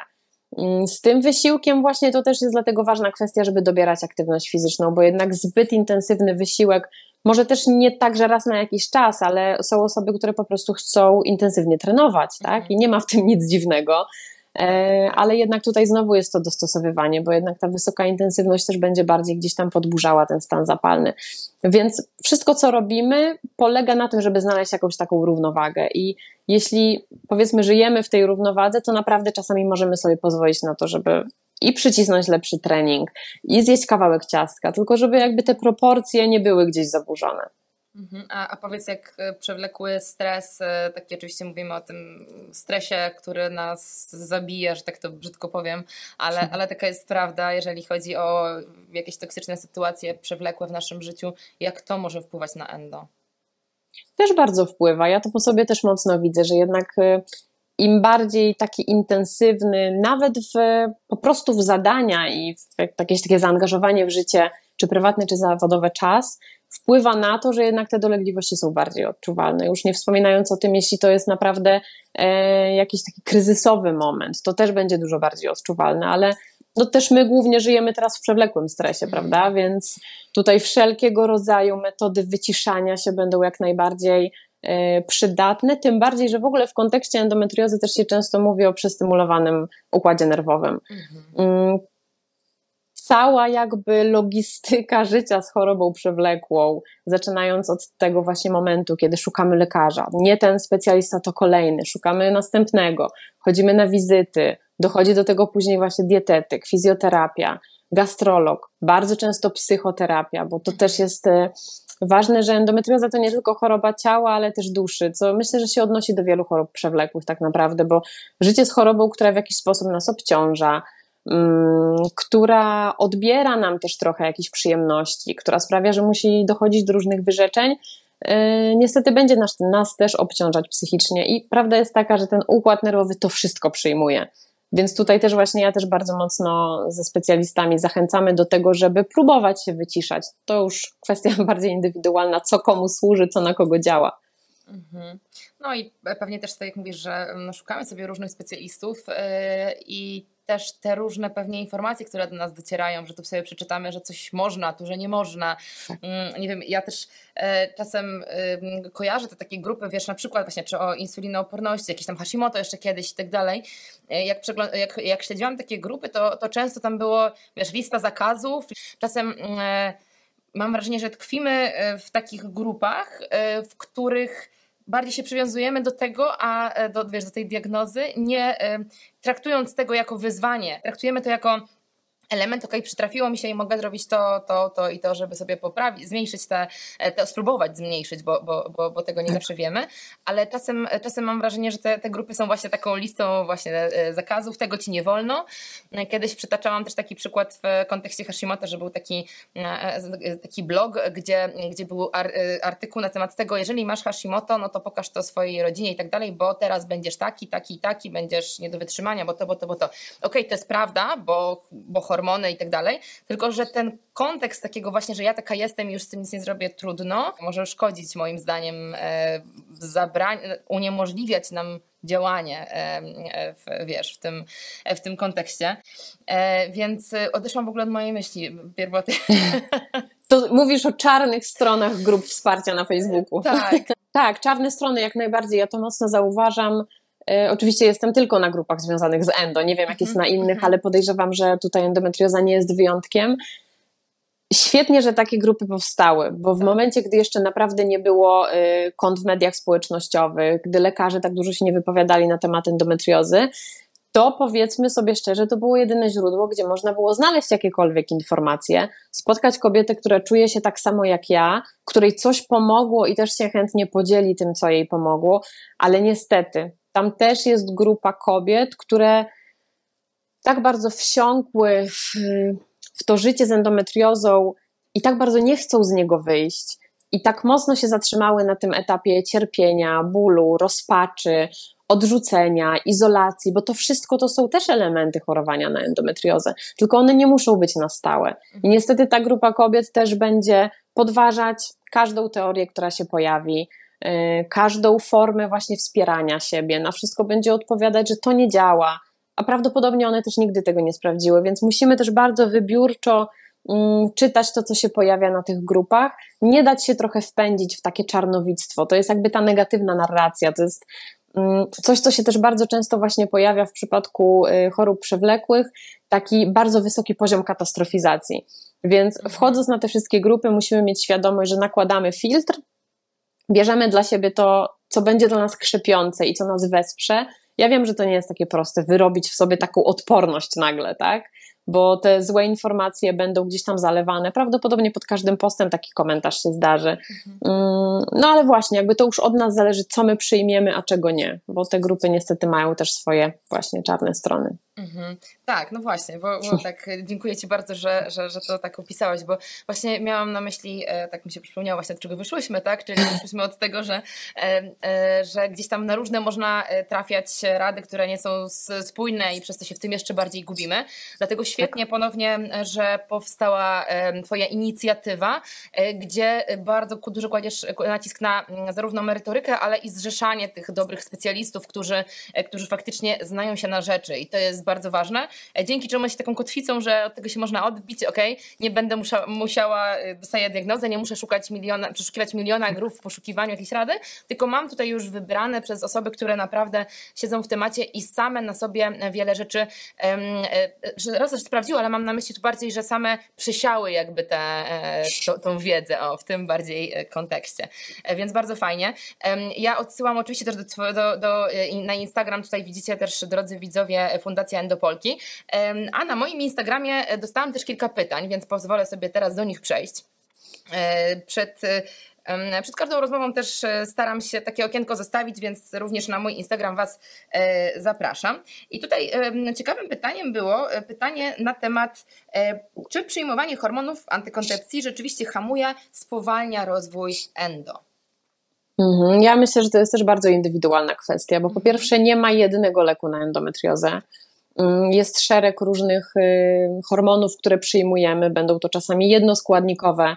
Mm, z tym wysiłkiem właśnie to też jest dlatego ważna kwestia, żeby dobierać aktywność fizyczną, bo jednak zbyt intensywny wysiłek, może też nie tak, że raz na jakiś czas, ale są osoby, które po prostu chcą intensywnie trenować, tak? Mhm. I nie ma w tym nic dziwnego. E, ale jednak tutaj znowu jest to dostosowywanie, bo jednak ta wysoka intensywność też będzie bardziej gdzieś tam podburzała ten stan zapalny. Więc wszystko, co robimy, polega na tym, żeby znaleźć jakąś taką równowagę. I jeśli powiedzmy, żyjemy w tej równowadze, to naprawdę czasami możemy sobie pozwolić na to, żeby i przycisnąć lepszy trening, i zjeść kawałek ciastka, tylko żeby jakby te proporcje nie były gdzieś zaburzone. Mhm. A, a powiedz, jak e, przewlekły stres, e, taki oczywiście mówimy o tym stresie, który nas zabija, że tak to brzydko powiem, ale, mhm. ale taka jest prawda, jeżeli chodzi o jakieś toksyczne sytuacje przewlekłe w naszym życiu, jak to może wpływać na endo? Też bardzo wpływa. Ja to po sobie też mocno widzę, że jednak e, im bardziej taki intensywny, nawet w, po prostu w zadania i w jakieś takie zaangażowanie w życie, czy prywatny, czy zawodowe czas, wpływa na to, że jednak te dolegliwości są bardziej odczuwalne. Już nie wspominając o tym, jeśli to jest naprawdę e, jakiś taki kryzysowy moment, to też będzie dużo bardziej odczuwalne, ale no też my głównie żyjemy teraz w przewlekłym stresie, prawda? Więc tutaj wszelkiego rodzaju metody wyciszania się będą jak najbardziej e, przydatne, tym bardziej, że w ogóle w kontekście endometriozy też się często mówi o przestymulowanym układzie nerwowym. Mhm. Cała jakby logistyka <laughs> życia z chorobą przewlekłą, zaczynając od tego właśnie momentu, kiedy szukamy lekarza. Nie ten specjalista to kolejny, szukamy następnego, chodzimy na wizyty, dochodzi do tego później właśnie dietetyk, fizjoterapia, gastrolog, bardzo często psychoterapia, bo to też jest e, ważne, że endometrioza to nie tylko choroba ciała, ale też duszy, co myślę, że się odnosi do wielu chorób przewlekłych tak naprawdę, bo życie z chorobą, która w jakiś sposób nas obciąża, która odbiera nam też trochę jakichś przyjemności, która sprawia, że musi dochodzić do różnych wyrzeczeń, y, niestety będzie nas, nas też obciążać psychicznie. I prawda jest taka, że ten układ nerwowy to wszystko przyjmuje. Więc tutaj też właśnie ja też bardzo mocno ze specjalistami zachęcamy do tego, żeby próbować się wyciszać. To już kwestia <laughs> bardziej indywidualna, co komu służy, co na kogo działa. Mhm. No i pewnie też tak jak mówisz, że no, szukamy sobie różnych specjalistów yy, i też te różne pewnie informacje, które do nas docierają, że tu sobie przeczytamy, że coś można, tu, że nie można. Tak. Mm, nie wiem, ja też e, czasem kojarzę te takie grupy, wiesz, na przykład właśnie czy o insulinooporności, jakieś tam Hashimoto jeszcze kiedyś i tak dalej. E, jak, jak, jak śledziłam takie grupy, to, to często tam było, wiesz, lista zakazów. Czasem mm, e, mam wrażenie, że tkwimy w takich grupach, w których bardziej się przywiązujemy do tego, a e, do, wiesz, do tej diagnozy, nie e, traktując tego jako wyzwanie, traktujemy to jako element, ok, przytrafiło mi się i mogę zrobić to, to, to i to, żeby sobie poprawić, zmniejszyć te, te spróbować zmniejszyć, bo, bo, bo, bo tego nie tak. zawsze wiemy, ale czasem, czasem mam wrażenie, że te, te grupy są właśnie taką listą właśnie e, zakazów, tego ci nie wolno. Kiedyś przytaczałam też taki przykład w kontekście Hashimoto, że był taki, e, e, taki blog, gdzie, gdzie był artykuł na temat tego, jeżeli masz Hashimoto, no to pokaż to swojej rodzinie i tak dalej, bo teraz będziesz taki, taki, taki, będziesz nie do wytrzymania, bo to, bo to, bo to. Okej, okay, to jest prawda, bo, bo hormony i tak dalej, tylko że ten kontekst takiego właśnie, że ja taka jestem i już z tym nic nie zrobię, trudno, może szkodzić moim zdaniem, e, zabrań, uniemożliwiać nam działanie, e, e, w, wiesz, w tym, w tym kontekście. Więc odeszłam w ogóle od mojej myśli pierwotnej. <laughs> To mówisz o czarnych stronach grup wsparcia na Facebooku. Tak. <laughs> tak, czarne strony jak najbardziej, ja to mocno zauważam oczywiście jestem tylko na grupach związanych z endo, nie wiem jak jest na mhm, innych, mhm. ale podejrzewam, że tutaj endometrioza nie jest wyjątkiem. Świetnie, że takie grupy powstały, bo w tak. momencie, gdy jeszcze naprawdę nie było y, kont w mediach społecznościowych, gdy lekarze tak dużo się nie wypowiadali na temat endometriozy, to powiedzmy sobie szczerze, to było jedyne źródło, gdzie można było znaleźć jakiekolwiek informacje, spotkać kobietę, która czuje się tak samo jak ja, której coś pomogło i też się chętnie podzieli tym, co jej pomogło, ale niestety tam też jest grupa kobiet, które tak bardzo wsiąkły w, w to życie z endometriozą i tak bardzo nie chcą z niego wyjść, i tak mocno się zatrzymały na tym etapie cierpienia, bólu, rozpaczy, odrzucenia, izolacji, bo to wszystko to są też elementy chorowania na endometriozę, tylko one nie muszą być na stałe. I niestety ta grupa kobiet też będzie podważać każdą teorię, która się pojawi, każdą formę właśnie wspierania siebie, na wszystko będzie odpowiadać, że to nie działa, a prawdopodobnie one też nigdy tego nie sprawdziły, więc musimy też bardzo wybiórczo Mm, czytać to, co się pojawia na tych grupach, nie dać się trochę wpędzić w takie czarnowictwo. To jest jakby ta negatywna narracja, to jest mm, coś, co się też bardzo często właśnie pojawia w przypadku y, chorób przewlekłych, taki bardzo wysoki poziom katastrofizacji. Więc mhm. wchodząc na te wszystkie grupy, musimy mieć świadomość, że nakładamy filtr, bierzemy dla siebie to, co będzie dla nas krzepiące i co nas wesprze. Ja wiem, że to nie jest takie proste, wyrobić w sobie taką odporność nagle, tak? bo te złe informacje będą gdzieś tam zalewane. Prawdopodobnie pod każdym postem taki komentarz się zdarzy. Mhm. Mm, no ale właśnie, jakby to już od nas zależy, co my przyjmiemy, a czego nie, bo te grupy niestety mają też swoje właśnie czarne strony. Mhm. Tak, no właśnie, bo, bo, tak dziękuję Ci bardzo, że, że, że to tak opisałaś, bo właśnie miałam na myśli, e, tak mi się przypomniało właśnie od czego wyszłyśmy, tak, czyli <clears throat> wyszłyśmy od tego, że, e, e, że gdzieś tam na różne można trafiać rady, które nie są spójne i przez to się w tym jeszcze bardziej gubimy, dlatego świetnie ponownie, że powstała Twoja inicjatywa, gdzie bardzo dużo kładziesz nacisk na zarówno merytorykę, ale i zrzeszanie tych dobrych specjalistów, którzy, którzy faktycznie znają się na rzeczy. I to jest jest bardzo ważne, e, dzięki czemu jest taką kotwicą, że od tego się można odbić, ok, nie będę musza, musiała, e, dostaję diagnozę, nie muszę szukać miliona, przeszukiwać miliona grup w poszukiwaniu jakiejś rady, tylko mam tutaj już wybrane przez osoby, które naprawdę siedzą w temacie i same na sobie wiele rzeczy um, raz też sprawdziły, ale mam na myśli tu bardziej, że same przysiały jakby tę to, tą wiedzę o, w tym bardziej kontekście. Więc bardzo fajnie. Ja odsyłam oczywiście też do, do, do, na Instagram, tutaj widzicie też, drodzy widzowie, Fundacji Fundacja Endopolki. A na moim Instagramie e, dostałam też kilka pytań, więc pozwolę sobie teraz do nich przejść. E, przed przed każdą rozmową też e, staram się takie okienko zostawić, więc również na mój Instagram Was zapraszam. I tutaj ciekawym pytaniem było pytanie na temat, czy przyjmowanie hormonów antykoncepcji rzeczywiście hamuje, spowalnia rozwój endo? Mhm. Ja myślę, że to jest też bardzo indywidualna kwestia, bo po mhm. pierwsze nie ma jednego leku na endometriozę. Mm, jest szereg różnych y, hormonów, które przyjmujemy. Będą to czasami jednoskładnikowe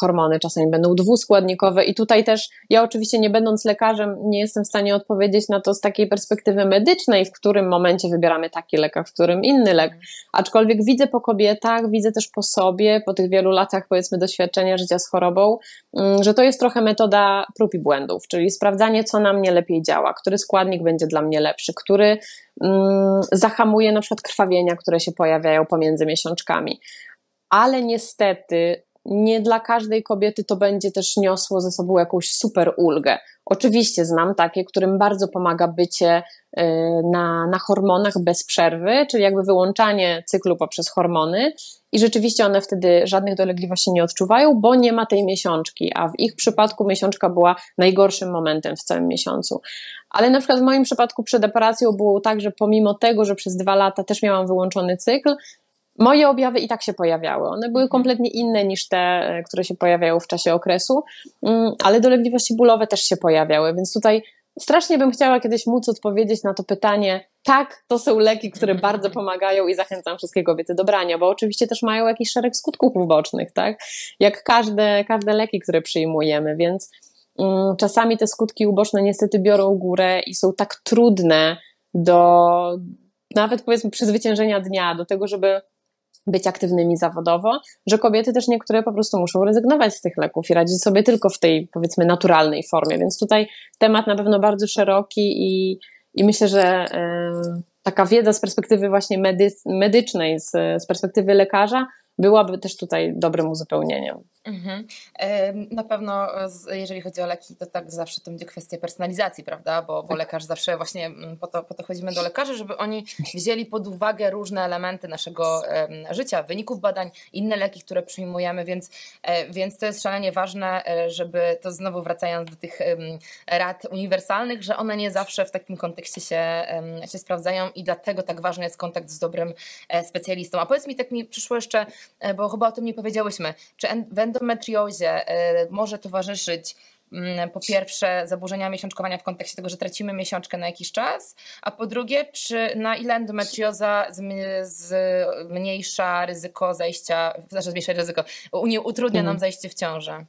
hormony, czasami będą dwuskładnikowe. I tutaj też, ja oczywiście nie będąc lekarzem, nie jestem w stanie odpowiedzieć na to z takiej perspektywy medycznej, w którym momencie wybieramy taki lek, a w którym inny lek. Aczkolwiek widzę po kobietach, widzę też po sobie, po tych wielu latach, powiedzmy, doświadczenia życia z chorobą, mm, że to jest trochę metoda prób i błędów, czyli sprawdzanie, co na mnie lepiej działa, który składnik będzie dla mnie lepszy, który Mm, zahamuje na przykład krwawienia, które się pojawiają pomiędzy miesiączkami. Ale niestety nie dla każdej kobiety to będzie też niosło ze sobą jakąś super ulgę. Oczywiście znam takie, którym bardzo pomaga bycie y, na, na hormonach bez przerwy, czyli jakby wyłączanie cyklu poprzez hormony i rzeczywiście one wtedy żadnych dolegliwości nie odczuwają, bo nie ma tej miesiączki, a w ich przypadku miesiączka była najgorszym momentem w całym miesiącu. Ale na przykład w moim przypadku przed operacją było tak, że pomimo tego, że przez dwa lata też miałam wyłączony cykl, moje objawy i tak się pojawiały. One były mhm. kompletnie inne niż te, e, które się pojawiają w czasie okresu, mm, ale dolegliwości bólowe też się pojawiały, więc tutaj strasznie bym chciała kiedyś móc odpowiedzieć na to pytanie. Tak, to są leki, które mhm. bardzo pomagają i zachęcam wszystkie kobiety do brania, bo oczywiście też mają jakiś szereg skutków ubocznych, tak? Jak każde, każde leki, które przyjmujemy, więc um, czasami te skutki uboczne niestety biorą górę i są tak trudne do nawet powiedzmy przezwyciężenia dnia, do tego, żeby być aktywnymi zawodowo, że kobiety też niektóre po prostu muszą rezygnować z tych leków i radzić sobie tylko w tej powiedzmy naturalnej formie. Więc tutaj temat na pewno bardzo szeroki i, i myślę, że y, taka wiedza z perspektywy właśnie medy, medycznej, z, z perspektywy lekarza byłaby też tutaj dobrym uzupełnieniem. Mhm. Na pewno, jeżeli chodzi o leki, to tak zawsze to będzie kwestia personalizacji, prawda? Bo, bo tak. lekarz zawsze właśnie mm, po to, po to chodzimy do lekarzy, żeby oni wzięli pod uwagę różne elementy naszego życia, wyników badań, inne leki, które przyjmujemy, więc, e, więc to jest szalenie ważne, e, żeby to znowu wracając do tych rad uniwersalnych, że one nie zawsze w takim kontekście się, się sprawdzają i dlatego tak ważny jest kontakt z dobrym e, specjalistą. A powiedz mi, tak mi przyszło jeszcze, bo chyba o tym nie powiedziałyśmy, czy w endometriozie może towarzyszyć mm, po pierwsze zaburzenia miesiączkowania w kontekście tego, że tracimy miesiączkę na jakiś czas, a po drugie, czy na ile endometrioza zmniejsza ryzyko zajścia, znaczy zmniejsza ryzyko, utrudnia nam mhm. zajście w ciążę?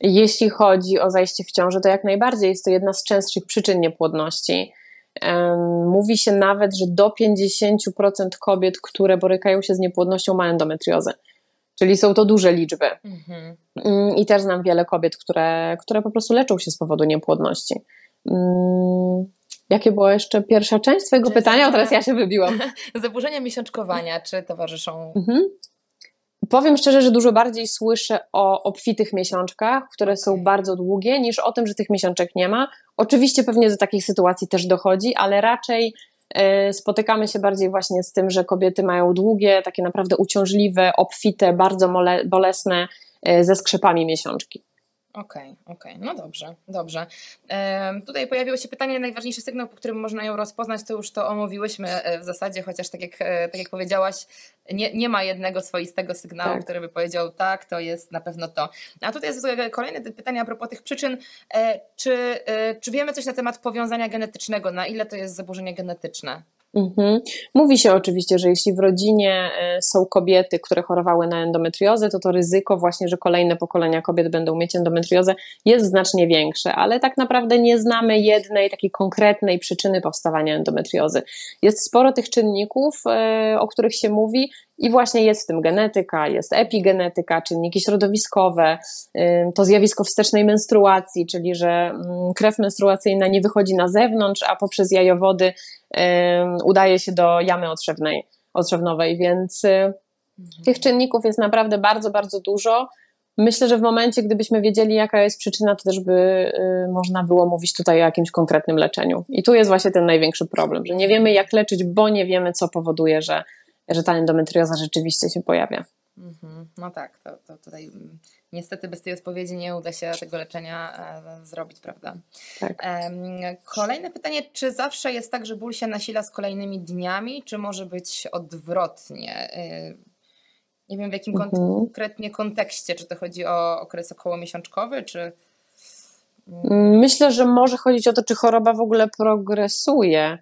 Jeśli chodzi o zajście w ciążę, to jak najbardziej jest to jedna z częstszych przyczyn niepłodności. Mówi się nawet, że do 50% kobiet, które borykają się z niepłodnością, ma endometriozę. Czyli są to duże liczby. Mhm. Mm, I też znam wiele kobiet, które, które po prostu leczą się z powodu niepłodności. Mm, jakie była jeszcze pierwsza część Twojego pytania? O, teraz ja się wybiłam. <laughs> Zaburzenia miesiączkowania, czy towarzyszą? Mhm. Powiem szczerze, że dużo bardziej słyszę o obfitych miesiączkach, które są bardzo długie, niż o tym, że tych miesiączek nie ma. Oczywiście pewnie do takich sytuacji też dochodzi, ale raczej spotykamy się bardziej właśnie z tym, że kobiety mają długie, takie naprawdę uciążliwe, obfite, bardzo bolesne e, ze skrzepami miesiączki. Okej, okay, okej, okay. no dobrze, dobrze. tutaj pojawiło się pytanie, najważniejszy sygnał, po którym można ją rozpoznać, to już to omówiły e, w zasadzie, chociaż tak jak, e, tak jak powiedziałaś, nie, nie ma jednego swoistego sygnału, tak. który by powiedział tak, to jest na pewno to. A tutaj jest kolejne pytanie a propos tych przyczyn. E, czy, czy wiemy coś na temat powiązania genetycznego, na ile to jest zaburzenie genetyczne? Mhm. Mówi się oczywiście, że jeśli w rodzinie e, są kobiety, które chorowały na endometriozę, to to ryzyko właśnie, że kolejne pokolenia kobiet będą mieć endometriozę jest znacznie większe, ale tak naprawdę nie znamy jednej takiej konkretnej przyczyny powstawania endometriozy. Jest sporo tych czynników, e, o których się mówi i właśnie jest w tym genetyka, jest epigenetyka, czynniki środowiskowe, to zjawisko wstecznej menstruacji, czyli że mm, krew menstruacyjna nie wychodzi na zewnątrz, a poprzez jajowody udaje się do jamy otrzewnej, otrzewnowej, więc y, mhm. tych czynników jest naprawdę bardzo, bardzo dużo. Myślę, że w momencie, gdybyśmy wiedzieli, jaka jest przyczyna, to też by y, można było mówić tutaj o jakimś konkretnym leczeniu. I tu jest właśnie ten największy problem, że nie wiemy, jak leczyć, bo nie wiemy, co powoduje, że że ta endometrioza rzeczywiście się pojawia. Mhm. No tak, to, to tutaj mm, niestety bez tej odpowiedzi nie uda się tego leczenia e, zrobić, prawda? Tak. Kolejne pytanie, czy zawsze jest tak, że ból się nasila z kolejnymi dniami, czy może być odwrotnie? E, nie wiem w jakim mhm. konkretnie kontekście, czy to chodzi o okres okołomiesiączkowy, czy... Mm, myślę, że może chodzić o to, czy choroba w ogóle progresuje.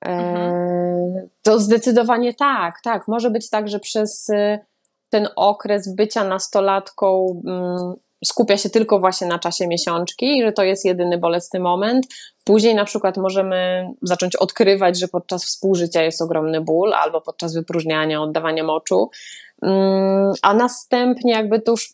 Mhm. To zdecydowanie tak, tak. Może być tak, że przez y, ten okres bycia nastolatką mm, skupia się tylko właśnie na czasie miesiączki że to jest jedyny bolesny moment. Później na przykład możemy zacząć odkrywać, że podczas współżycia jest ogromny ból albo podczas wypróżniania, oddawania moczu, mm, a następnie jakby to już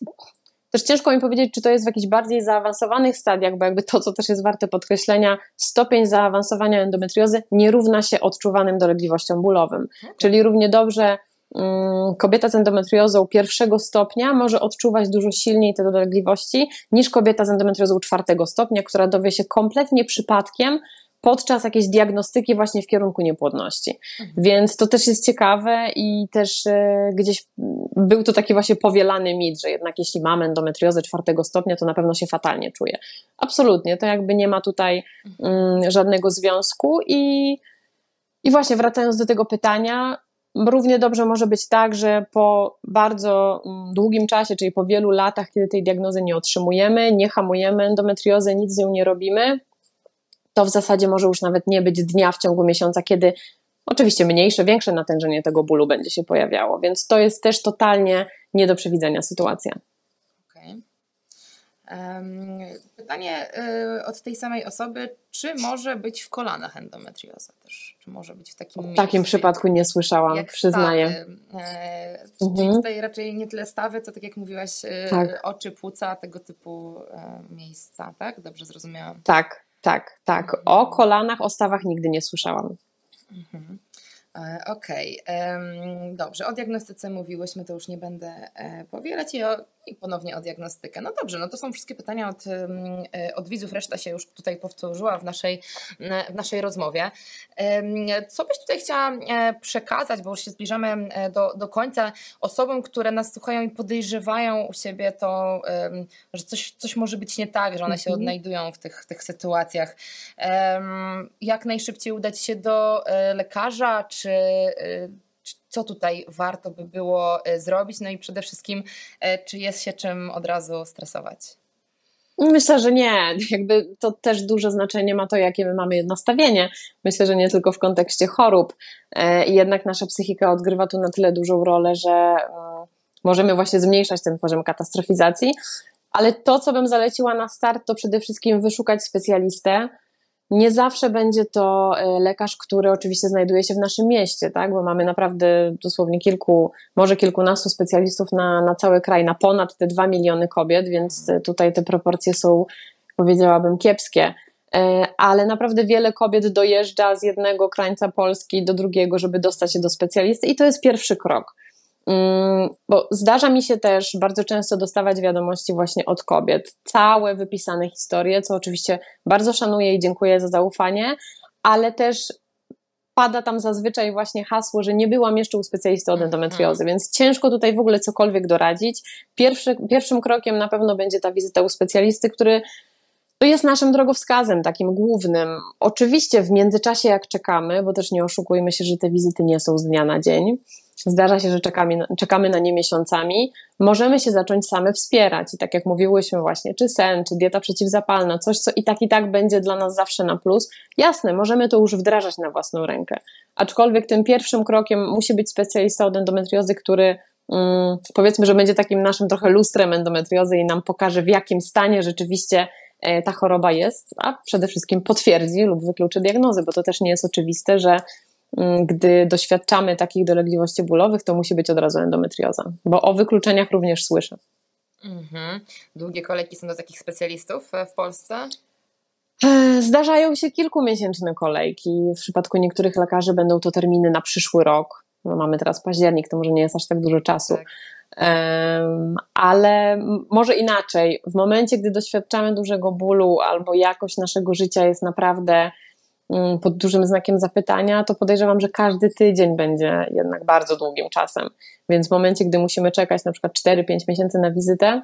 też ciężko mi powiedzieć, czy to jest w jakichś bardziej zaawansowanych stadiach, bo jakby to, co też jest warte podkreślenia, stopień zaawansowania endometriozy nie równa się odczuwanym dolegliwościom bólowym. Okay. Czyli równie dobrze um, kobieta z endometriozą pierwszego stopnia może odczuwać dużo silniej te dolegliwości niż kobieta z endometriozą czwartego stopnia, która dowie się kompletnie przypadkiem, podczas jakiejś diagnostyki właśnie w kierunku niepłodności. Mhm. Więc to też jest ciekawe i też e, gdzieś był to taki właśnie powielany mit, że jednak jeśli mamy endometriozę czwartego stopnia, to na pewno się fatalnie czuje. Absolutnie, to jakby nie ma tutaj mm, żadnego związku i, i właśnie wracając do tego pytania, Równie dobrze może być tak, że po bardzo mm, długim czasie, czyli po wielu latach, kiedy tej diagnozy nie otrzymujemy, nie hamujemy endometriozy, nic z nią nie robimy, to w zasadzie może już nawet nie być dnia w ciągu miesiąca, kiedy oczywiście mniejsze, większe natężenie tego bólu będzie się pojawiało, więc to jest też totalnie nie do przewidzenia sytuacja. Pytanie y, od tej samej osoby, czy może być w kolanach endometrioza też? Czy może być w takim W takim przypadku nie słyszałam, przyznaję. Stawy. E, mhm. Tutaj raczej nie tyle stawy, co tak jak mówiłaś, y, tak. oczy, płuca, tego typu e, miejsca, tak? Dobrze zrozumiałam? Tak, tak, tak. O kolanach, o stawach nigdy nie słyszałam. Mhm. E, okej, okay. dobrze. O diagnostyce mówiłyśmy, to już nie będę e, powielać i, o, i ponownie o diagnostykę. No dobrze, no to są wszystkie pytania od, e, od widzów, reszta się już tutaj powtórzyła w naszej, w naszej rozmowie. Co byś tutaj chciała przekazać, bo już się zbliżamy do, do końca, osobom, które nas słuchają i podejrzewają u siebie to, że coś, coś może być nie tak, że one się mhm. odnajdują w tych, tych sytuacjach. Jak najszybciej udać się do lekarza, czy y, co tutaj warto by było y, zrobić, no i przede wszystkim, y, czy jest się czym od razu stresować? Myślę, że nie. Jakby to też duże znaczenie ma to, jakie my mamy nastawienie. Myślę, że nie tylko w kontekście chorób. I jednak nasza psychika odgrywa tu na tyle dużą rolę, że możemy właśnie zmniejszać ten poziom katastrofizacji. Ale to, co bym zaleciła na start, to przede wszystkim wyszukać specjalistę, nie zawsze będzie to e, lekarz, który oczywiście znajduje się w naszym mieście, tak? bo mamy naprawdę dosłownie kilku, może kilkunastu specjalistów na, na cały kraj, na ponad te dwa miliony kobiet, więc e, tutaj te proporcje są, powiedziałabym, kiepskie. E, ale naprawdę wiele kobiet dojeżdża z jednego krańca Polski do drugiego, żeby dostać się do specjalisty, i to jest pierwszy krok. Mm, bo zdarza mi się też bardzo często dostawać wiadomości właśnie od kobiet, całe wypisane historie, co oczywiście bardzo szanuję i dziękuję za zaufanie, ale też pada tam zazwyczaj właśnie hasło, że nie byłam jeszcze u specjalisty od endometriozy, więc ciężko tutaj w ogóle cokolwiek doradzić. Pierwszy, pierwszym krokiem na pewno będzie ta wizyta u specjalisty, który to jest naszym drogowskazem, takim głównym. Oczywiście w międzyczasie, jak czekamy, bo też nie oszukujmy się, że te wizyty nie są z dnia na dzień, zdarza się, że czekamy, czekamy na nie miesiącami, możemy się zacząć same wspierać. I tak jak mówiłyśmy właśnie, czy sen, czy dieta przeciwzapalna, coś, co i tak, i tak będzie dla nas zawsze na plus. Jasne, możemy to już wdrażać na własną rękę. Aczkolwiek tym pierwszym krokiem musi być specjalista od endometriozy, który mm, powiedzmy, że będzie takim naszym trochę lustrem endometriozy i nam pokaże, w jakim stanie rzeczywiście e, ta choroba jest, a przede wszystkim potwierdzi lub wykluczy diagnozy, bo to też nie jest oczywiste, że gdy doświadczamy takich dolegliwości bólowych, to musi być od razu endometrioza, bo o wykluczeniach również słyszę. Mhm. Długie kolejki są do takich specjalistów w Polsce? E, zdarzają się kilkumiesięczne kolejki. W przypadku niektórych lekarzy będą to terminy na przyszły rok. No mamy teraz październik, to może nie jest aż tak dużo czasu. Tak. Um, ale może inaczej. W momencie, gdy doświadczamy dużego bólu albo jakość naszego życia jest naprawdę Mm, pod dużym znakiem zapytania, to podejrzewam, że każdy tydzień będzie jednak bardzo długim czasem. Więc w momencie, gdy musimy czekać na przykład 4-5 miesięcy na wizytę,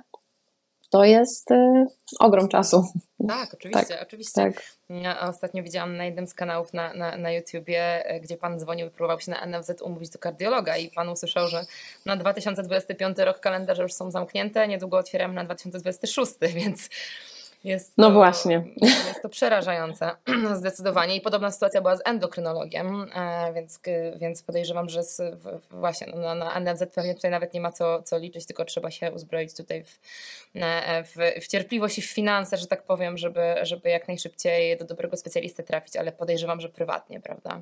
to jest y, ogrom czasu. Tak, oczywiście, tak, oczywiście. Tak. Ja ostatnio widziałam na jednym z kanałów na, na, na YouTubie, e, gdzie pan dzwonił i próbował się na NFZ umówić do kardiologa i pan usłyszał, że na 2025 rok kalendarze już są zamknięte, niedługo otwieram na 2026, <laughs> więc jest no to, no właśnie. Jest to przerażające, <clears throat> zdecydowanie. I podobna sytuacja była z endokrynologiem, e, więc, więc podejrzewam, że z, właśnie no, na NFZ pewnie tutaj nawet nie ma co, co liczyć, tylko trzeba się uzbroić tutaj w, w, w cierpliwość i w finanse, że tak powiem, żeby, żeby jak najszybciej do dobrego specjalisty trafić, ale podejrzewam, że prywatnie, prawda?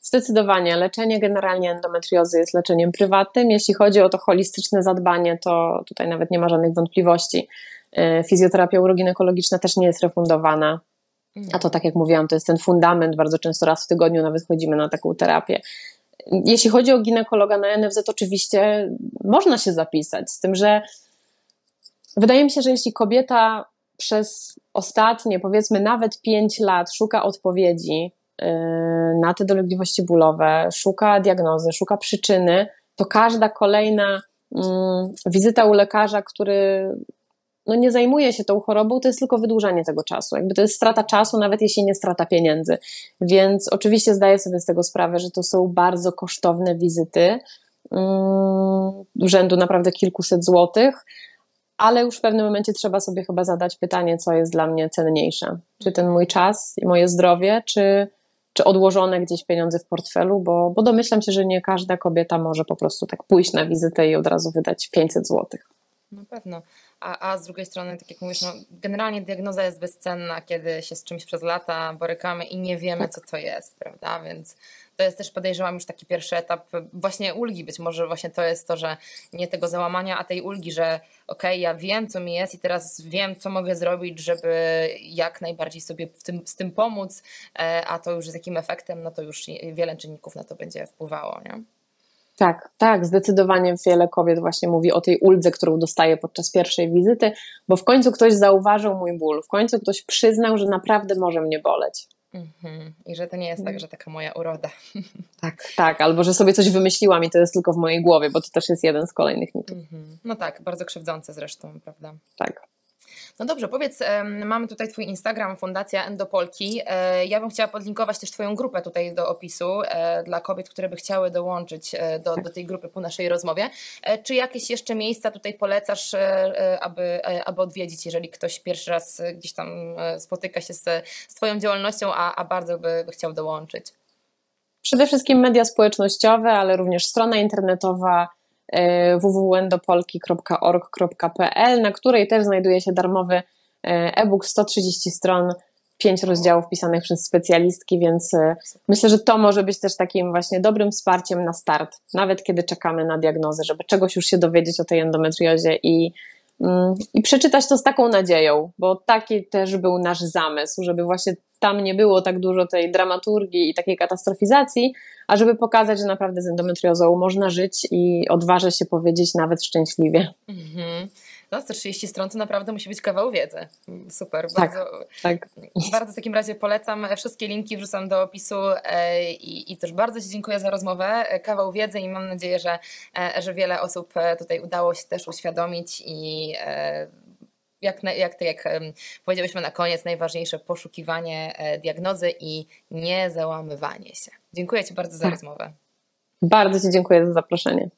Zdecydowanie. Leczenie generalnie endometriozy jest leczeniem prywatnym. Jeśli chodzi o to holistyczne zadbanie, to tutaj nawet nie ma żadnych wątpliwości. E, fizjoterapia uroginekologiczna też nie jest refundowana. A to, tak jak mówiłam, to jest ten fundament. Bardzo często raz w tygodniu nawet chodzimy na taką terapię. Jeśli chodzi o ginekologa na NFZ, oczywiście można się zapisać, z tym, że wydaje mi się, że jeśli kobieta przez ostatnie, powiedzmy, nawet 5 lat szuka odpowiedzi e, na te dolegliwości bólowe, szuka diagnozy, szuka przyczyny, to każda kolejna mm, wizyta u lekarza, który no nie zajmuje się tą chorobą, to jest tylko wydłużanie tego czasu. Jakby to jest strata czasu, nawet jeśli nie strata pieniędzy. Więc oczywiście zdaję sobie z tego sprawę, że to są bardzo kosztowne wizyty, um, rzędu naprawdę kilkuset złotych, ale już w pewnym momencie trzeba sobie chyba zadać pytanie, co jest dla mnie cenniejsze. Czy ten mój czas i moje zdrowie, czy, czy odłożone gdzieś pieniądze w portfelu, bo, bo domyślam się, że nie każda kobieta może po prostu tak pójść na wizytę i od razu wydać 500 złotych. Na pewno a, a z drugiej strony, tak jak mówisz, no, generalnie diagnoza jest bezcenna, kiedy się z czymś przez lata borykamy i nie wiemy, co to jest, prawda? Więc to jest też podejrzewam już taki pierwszy etap właśnie ulgi. Być może właśnie to jest to, że nie tego załamania, a tej ulgi, że okej, okay, ja wiem, co mi jest i teraz wiem, co mogę zrobić, żeby jak najbardziej sobie tym, z tym pomóc, e, a to już z jakim efektem, no to już wiele czynników na to będzie wpływało. Nie? Tak, tak, zdecydowanie wiele kobiet właśnie mówi o tej uldze, którą dostaje podczas pierwszej wizyty, bo w końcu ktoś zauważył mój ból, w końcu ktoś przyznał, że naprawdę może mnie boleć. Mhm. I że to nie jest tak, że taka moja uroda. <laughs> Tak, tak, albo że sobie coś wymyśliłam i to jest tylko w mojej głowie, bo to też jest jeden z kolejnych mitów. Mhm. No tak, bardzo krzywdzące zresztą, prawda? Tak. No dobrze, powiedz, mamy tutaj Twój Instagram, Fundacja Endopolki. E, ja bym chciała podlinkować też Twoją grupę tutaj do opisu e, dla kobiet, które by chciały dołączyć e, do, do tej grupy po naszej rozmowie. Czy jakieś jeszcze miejsca tutaj polecasz, aby, aby odwiedzić, jeżeli ktoś pierwszy raz gdzieś tam spotyka się z, z Twoją działalnością, a, a bardzo by, by chciał dołączyć? Przede wszystkim media społecznościowe, ale również strona internetowa www.endopolki.org.pl, na której też znajduje się darmowy e, e-book 130 stron, 5 rozdziałów pisanych przez specjalistki, więc e, myślę, że to może być też takim właśnie dobrym wsparciem na start, nawet kiedy czekamy na diagnozę, żeby czegoś już się dowiedzieć o tej endometriozie i, mm, i przeczytać to z taką nadzieją, bo taki też był nasz zamysł, żeby właśnie tam nie było tak dużo tej dramaturgii i takiej katastrofizacji, a żeby pokazać, że naprawdę z endometriozą można żyć i odważę się powiedzieć nawet szczęśliwie. Mhm. No, 130 stron to naprawdę musi być kawał wiedzy. Super. Tak, bardzo, tak. bardzo w takim razie polecam. Wszystkie linki wrzucam do opisu e, i, i też bardzo Ci dziękuję za rozmowę. Kawał wiedzy i mam nadzieję, że, e, że wiele osób e, tutaj udało się też uświadomić i jak, jak, jak powiedzieliśmy na koniec, najważniejsze poszukiwanie e, diagnozy i nie załamywanie się. Dziękuję Ci bardzo za tak. rozmowę. Bardzo Ci dziękuję za zaproszenie.